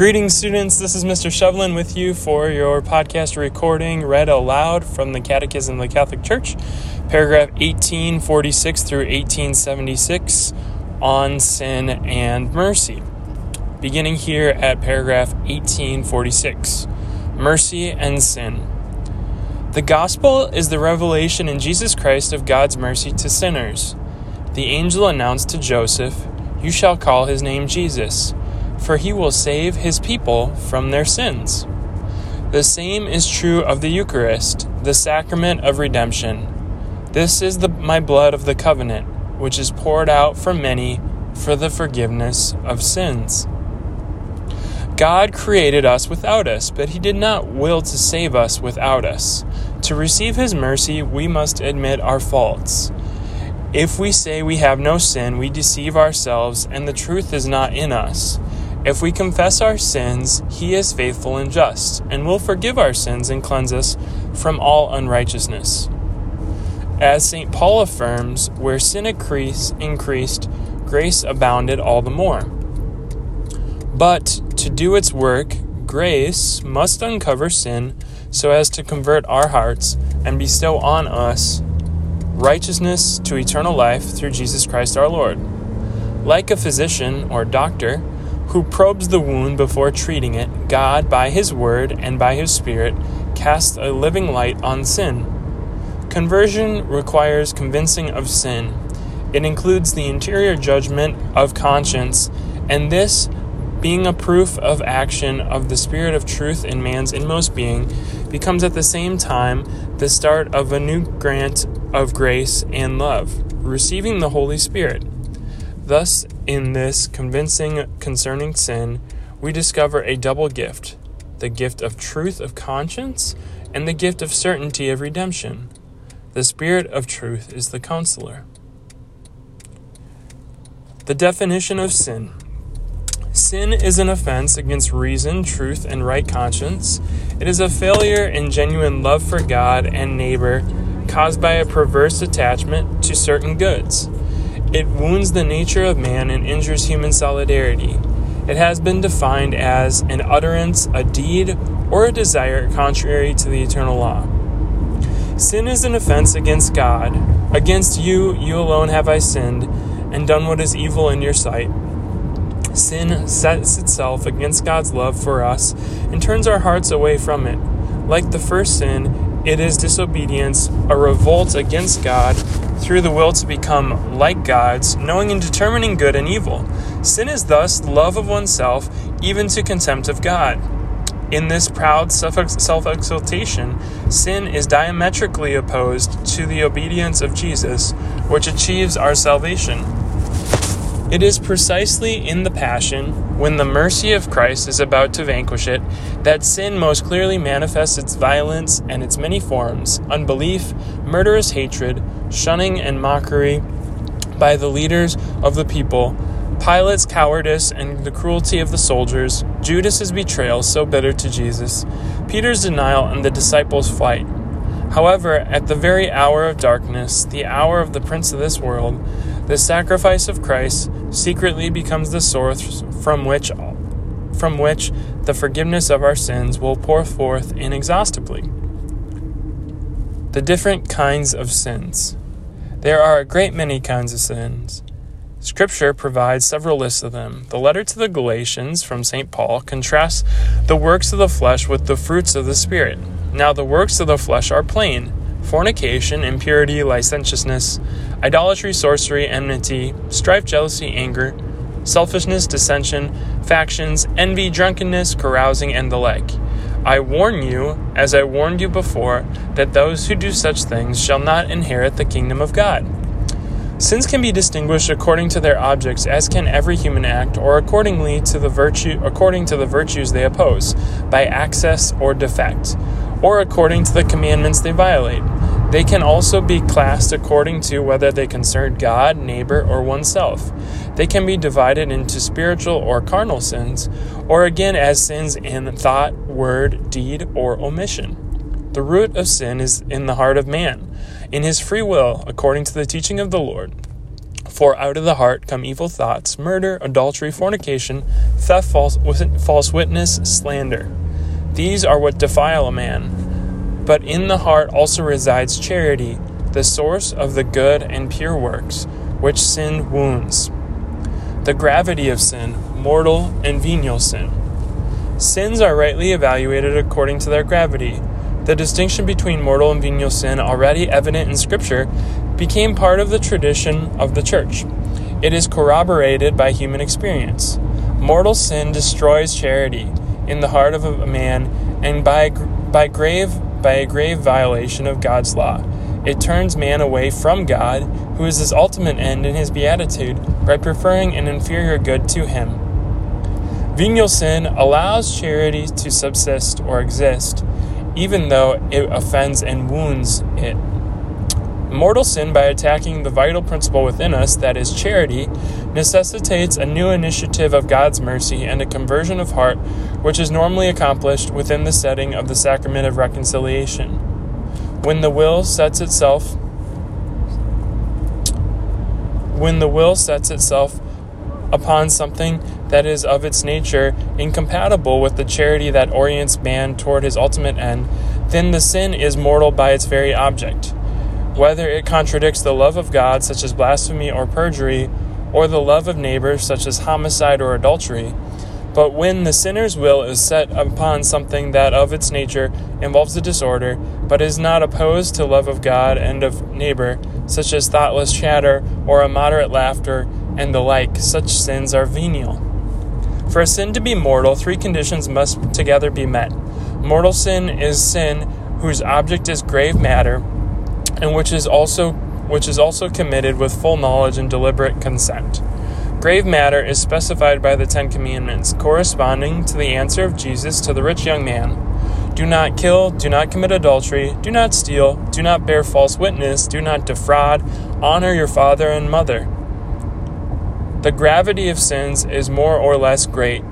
Greetings, students. This is Mr. Shovelin with you for your podcast recording read aloud from the Catechism of the Catholic Church, paragraph 1846 through 1876 on sin and mercy. Beginning here at paragraph 1846 Mercy and Sin. The gospel is the revelation in Jesus Christ of God's mercy to sinners. The angel announced to Joseph, You shall call his name Jesus for he will save his people from their sins. The same is true of the Eucharist, the sacrament of redemption. This is the, my blood of the covenant, which is poured out for many for the forgiveness of sins. God created us without us, but He did not will to save us without us. To receive His mercy, we must admit our faults. If we say we have no sin, we deceive ourselves, and the truth is not in us. If we confess our sins, he is faithful and just, and will forgive our sins and cleanse us from all unrighteousness. As St. Paul affirms, where sin increased, grace abounded all the more. But to do its work, grace must uncover sin so as to convert our hearts and bestow on us righteousness to eternal life through Jesus Christ our Lord. Like a physician or doctor, who probes the wound before treating it, God, by His Word and by His Spirit, casts a living light on sin. Conversion requires convincing of sin. It includes the interior judgment of conscience, and this, being a proof of action of the Spirit of truth in man's inmost being, becomes at the same time the start of a new grant of grace and love, receiving the Holy Spirit. Thus, in this convincing concerning sin, we discover a double gift the gift of truth of conscience and the gift of certainty of redemption. The Spirit of truth is the counselor. The definition of sin Sin is an offense against reason, truth, and right conscience. It is a failure in genuine love for God and neighbor caused by a perverse attachment to certain goods. It wounds the nature of man and injures human solidarity. It has been defined as an utterance, a deed, or a desire contrary to the eternal law. Sin is an offense against God. Against you, you alone have I sinned, and done what is evil in your sight. Sin sets itself against God's love for us and turns our hearts away from it. Like the first sin, it is disobedience, a revolt against God through the will to become like God's, knowing and determining good and evil. Sin is thus love of oneself, even to contempt of God. In this proud self exaltation, sin is diametrically opposed to the obedience of Jesus, which achieves our salvation. It is precisely in the Passion, when the mercy of Christ is about to vanquish it, that sin most clearly manifests its violence and its many forms unbelief, murderous hatred, shunning and mockery by the leaders of the people, Pilate's cowardice and the cruelty of the soldiers, Judas's betrayal so bitter to Jesus, Peter's denial and the disciples' flight. However, at the very hour of darkness, the hour of the prince of this world, the sacrifice of Christ secretly becomes the source from which from which the forgiveness of our sins will pour forth inexhaustibly. The different kinds of sins. There are a great many kinds of sins. Scripture provides several lists of them. The letter to the Galatians from St. Paul contrasts the works of the flesh with the fruits of the Spirit. Now, the works of the flesh are plain fornication, impurity, licentiousness, idolatry, sorcery, enmity, strife, jealousy, anger, selfishness, dissension, factions, envy, drunkenness, carousing, and the like. I warn you, as I warned you before, that those who do such things shall not inherit the kingdom of God. Sins can be distinguished according to their objects, as can every human act, or accordingly to the virtue according to the virtues they oppose, by access or defect, or according to the commandments they violate. They can also be classed according to whether they concern God, neighbor, or oneself. They can be divided into spiritual or carnal sins, or again as sins in thought, word, deed, or omission. The root of sin is in the heart of man, in his free will, according to the teaching of the Lord. For out of the heart come evil thoughts, murder, adultery, fornication, theft, false, false witness, slander. These are what defile a man. But in the heart also resides charity, the source of the good and pure works, which sin wounds. The gravity of sin, mortal and venial sin. Sins are rightly evaluated according to their gravity. The distinction between mortal and venial sin, already evident in Scripture, became part of the tradition of the church. It is corroborated by human experience. Mortal sin destroys charity in the heart of a man and by, by grave by a grave violation of God's law. It turns man away from God, who is his ultimate end in his beatitude, by preferring an inferior good to him. Venial sin allows charity to subsist or exist, even though it offends and wounds it. Mortal sin, by attacking the vital principle within us, that is charity, necessitates a new initiative of God's mercy and a conversion of heart, which is normally accomplished within the setting of the sacrament of reconciliation. When the will sets itself when the will sets itself upon something that is of its nature incompatible with the charity that orients man toward his ultimate end, then the sin is mortal by its very object whether it contradicts the love of God, such as blasphemy or perjury, or the love of neighbors, such as homicide or adultery. But when the sinner's will is set upon something that of its nature involves a disorder, but is not opposed to love of God and of neighbor, such as thoughtless chatter or immoderate laughter and the like, such sins are venial. For a sin to be mortal, three conditions must together be met. Mortal sin is sin whose object is grave matter and which is also which is also committed with full knowledge and deliberate consent. Grave matter is specified by the Ten Commandments, corresponding to the answer of Jesus to the rich young man Do not kill, do not commit adultery, do not steal, do not bear false witness, do not defraud, honor your father and mother. The gravity of sins is more or less great.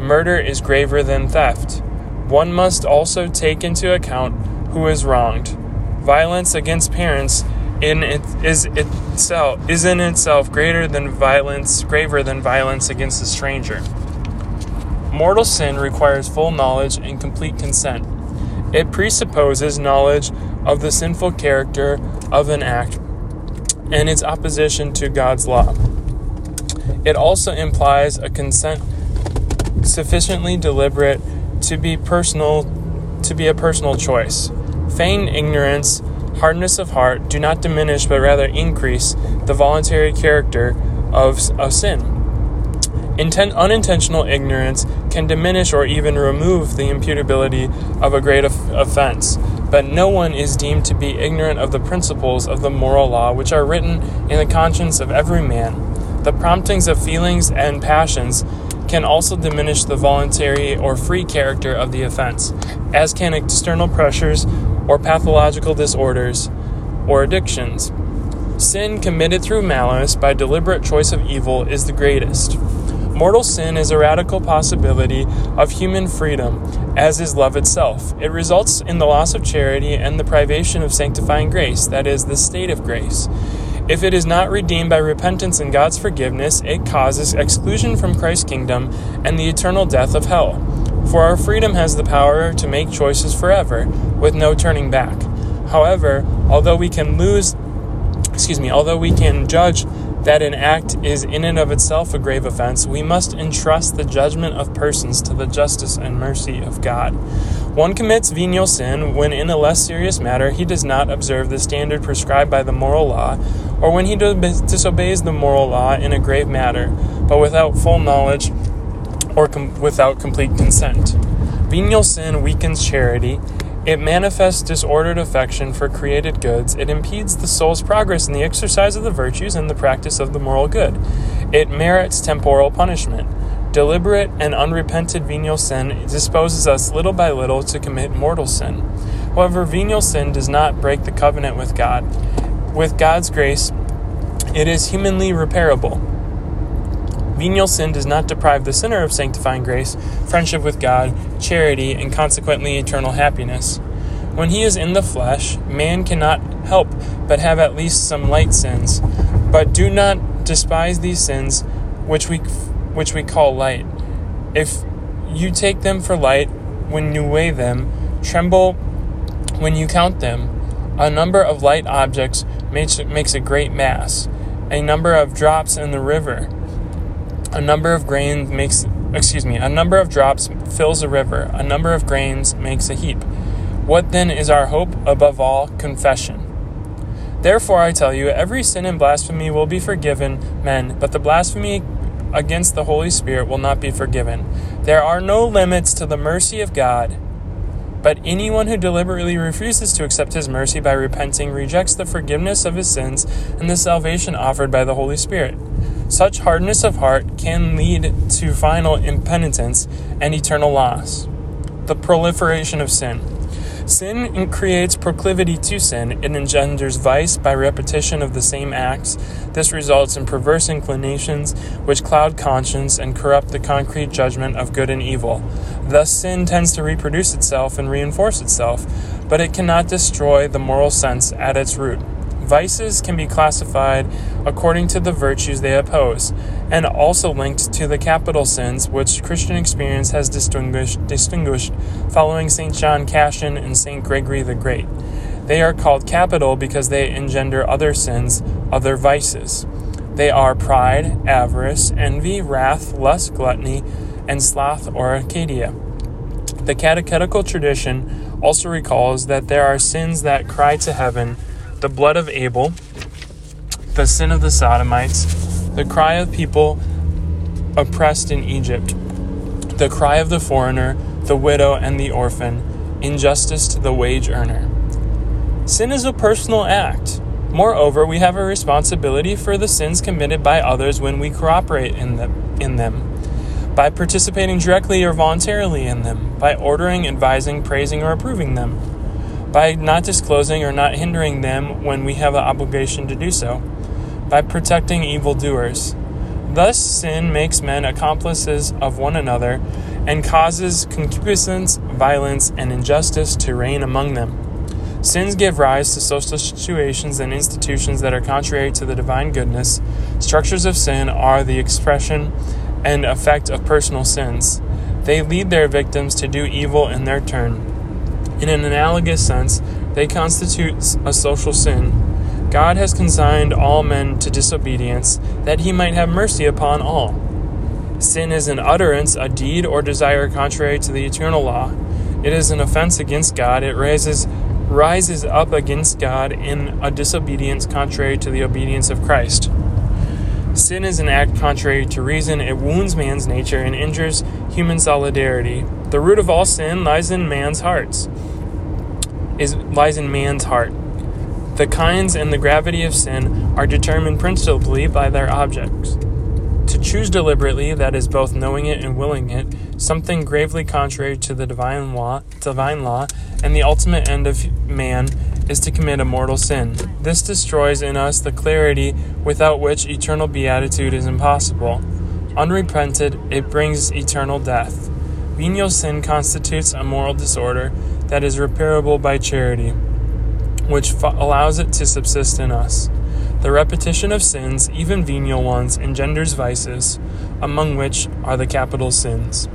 Murder is graver than theft. One must also take into account who is wronged violence against parents in it is itself is in itself greater than violence graver than violence against a stranger. Mortal sin requires full knowledge and complete consent. It presupposes knowledge of the sinful character of an act and its opposition to God's law. It also implies a consent sufficiently deliberate to be personal to be a personal choice. Feigned ignorance, hardness of heart do not diminish but rather increase the voluntary character of, of sin. Intent, unintentional ignorance can diminish or even remove the imputability of a great of, offense, but no one is deemed to be ignorant of the principles of the moral law which are written in the conscience of every man. The promptings of feelings and passions can also diminish the voluntary or free character of the offense, as can external pressures or pathological disorders or addictions. Sin committed through malice by deliberate choice of evil is the greatest. Mortal sin is a radical possibility of human freedom, as is love itself. It results in the loss of charity and the privation of sanctifying grace, that is, the state of grace. If it is not redeemed by repentance and God's forgiveness, it causes exclusion from Christ's kingdom and the eternal death of hell. For our freedom has the power to make choices forever, with no turning back. However, although we can lose, excuse me, although we can judge that an act is in and of itself a grave offense, we must entrust the judgment of persons to the justice and mercy of God. One commits venial sin when, in a less serious matter, he does not observe the standard prescribed by the moral law, or when he disobeys the moral law in a grave matter, but without full knowledge or com- without complete consent. Venial sin weakens charity. It manifests disordered affection for created goods. It impedes the soul's progress in the exercise of the virtues and the practice of the moral good. It merits temporal punishment. Deliberate and unrepented venial sin disposes us little by little to commit mortal sin. However, venial sin does not break the covenant with God. With God's grace, it is humanly repairable. Venial sin does not deprive the sinner of sanctifying grace, friendship with God, charity, and consequently eternal happiness. When he is in the flesh, man cannot help but have at least some light sins, but do not despise these sins which we which we call light. If you take them for light when you weigh them, tremble when you count them. A number of light objects makes, makes a great mass. A number of drops in the river. A number of grains makes excuse me, a number of drops fills a river, a number of grains makes a heap. What then is our hope? Above all, confession. Therefore, I tell you, every sin and blasphemy will be forgiven men, but the blasphemy against the Holy Spirit will not be forgiven. There are no limits to the mercy of God. But anyone who deliberately refuses to accept his mercy by repenting rejects the forgiveness of his sins and the salvation offered by the Holy Spirit. Such hardness of heart can lead to final impenitence and eternal loss. The proliferation of sin. Sin creates proclivity to sin. It engenders vice by repetition of the same acts. This results in perverse inclinations, which cloud conscience and corrupt the concrete judgment of good and evil. Thus, sin tends to reproduce itself and reinforce itself, but it cannot destroy the moral sense at its root. Vices can be classified according to the virtues they oppose, and also linked to the capital sins which Christian experience has distinguished, distinguished following St. John Cassian and St. Gregory the Great. They are called capital because they engender other sins, other vices. They are pride, avarice, envy, wrath, lust, gluttony, and sloth or acedia. The catechetical tradition also recalls that there are sins that cry to heaven the blood of Abel, the sin of the Sodomites, the cry of people oppressed in Egypt, the cry of the foreigner, the widow, and the orphan, injustice to the wage earner. Sin is a personal act. Moreover, we have a responsibility for the sins committed by others when we cooperate in them, in them by participating directly or voluntarily in them, by ordering, advising, praising, or approving them by not disclosing or not hindering them when we have an obligation to do so, by protecting evildoers. Thus, sin makes men accomplices of one another and causes concupiscence, violence, and injustice to reign among them. Sins give rise to social situations and institutions that are contrary to the divine goodness. Structures of sin are the expression and effect of personal sins. They lead their victims to do evil in their turn. In an analogous sense, they constitute a social sin. God has consigned all men to disobedience, that he might have mercy upon all. Sin is an utterance, a deed, or desire contrary to the eternal law. It is an offense against God. It raises rises up against God in a disobedience contrary to the obedience of Christ. Sin is an act contrary to reason. It wounds man's nature and injures human solidarity. The root of all sin lies in man's hearts. Is lies in man's heart. The kinds and the gravity of sin are determined principally by their objects. To choose deliberately, that is both knowing it and willing it, something gravely contrary to the divine law, divine law, and the ultimate end of man is to commit a mortal sin. This destroys in us the clarity without which eternal beatitude is impossible. Unrepented, it brings eternal death. Venial sin constitutes a moral disorder that is repairable by charity, which allows it to subsist in us. The repetition of sins, even venial ones, engenders vices, among which are the capital sins.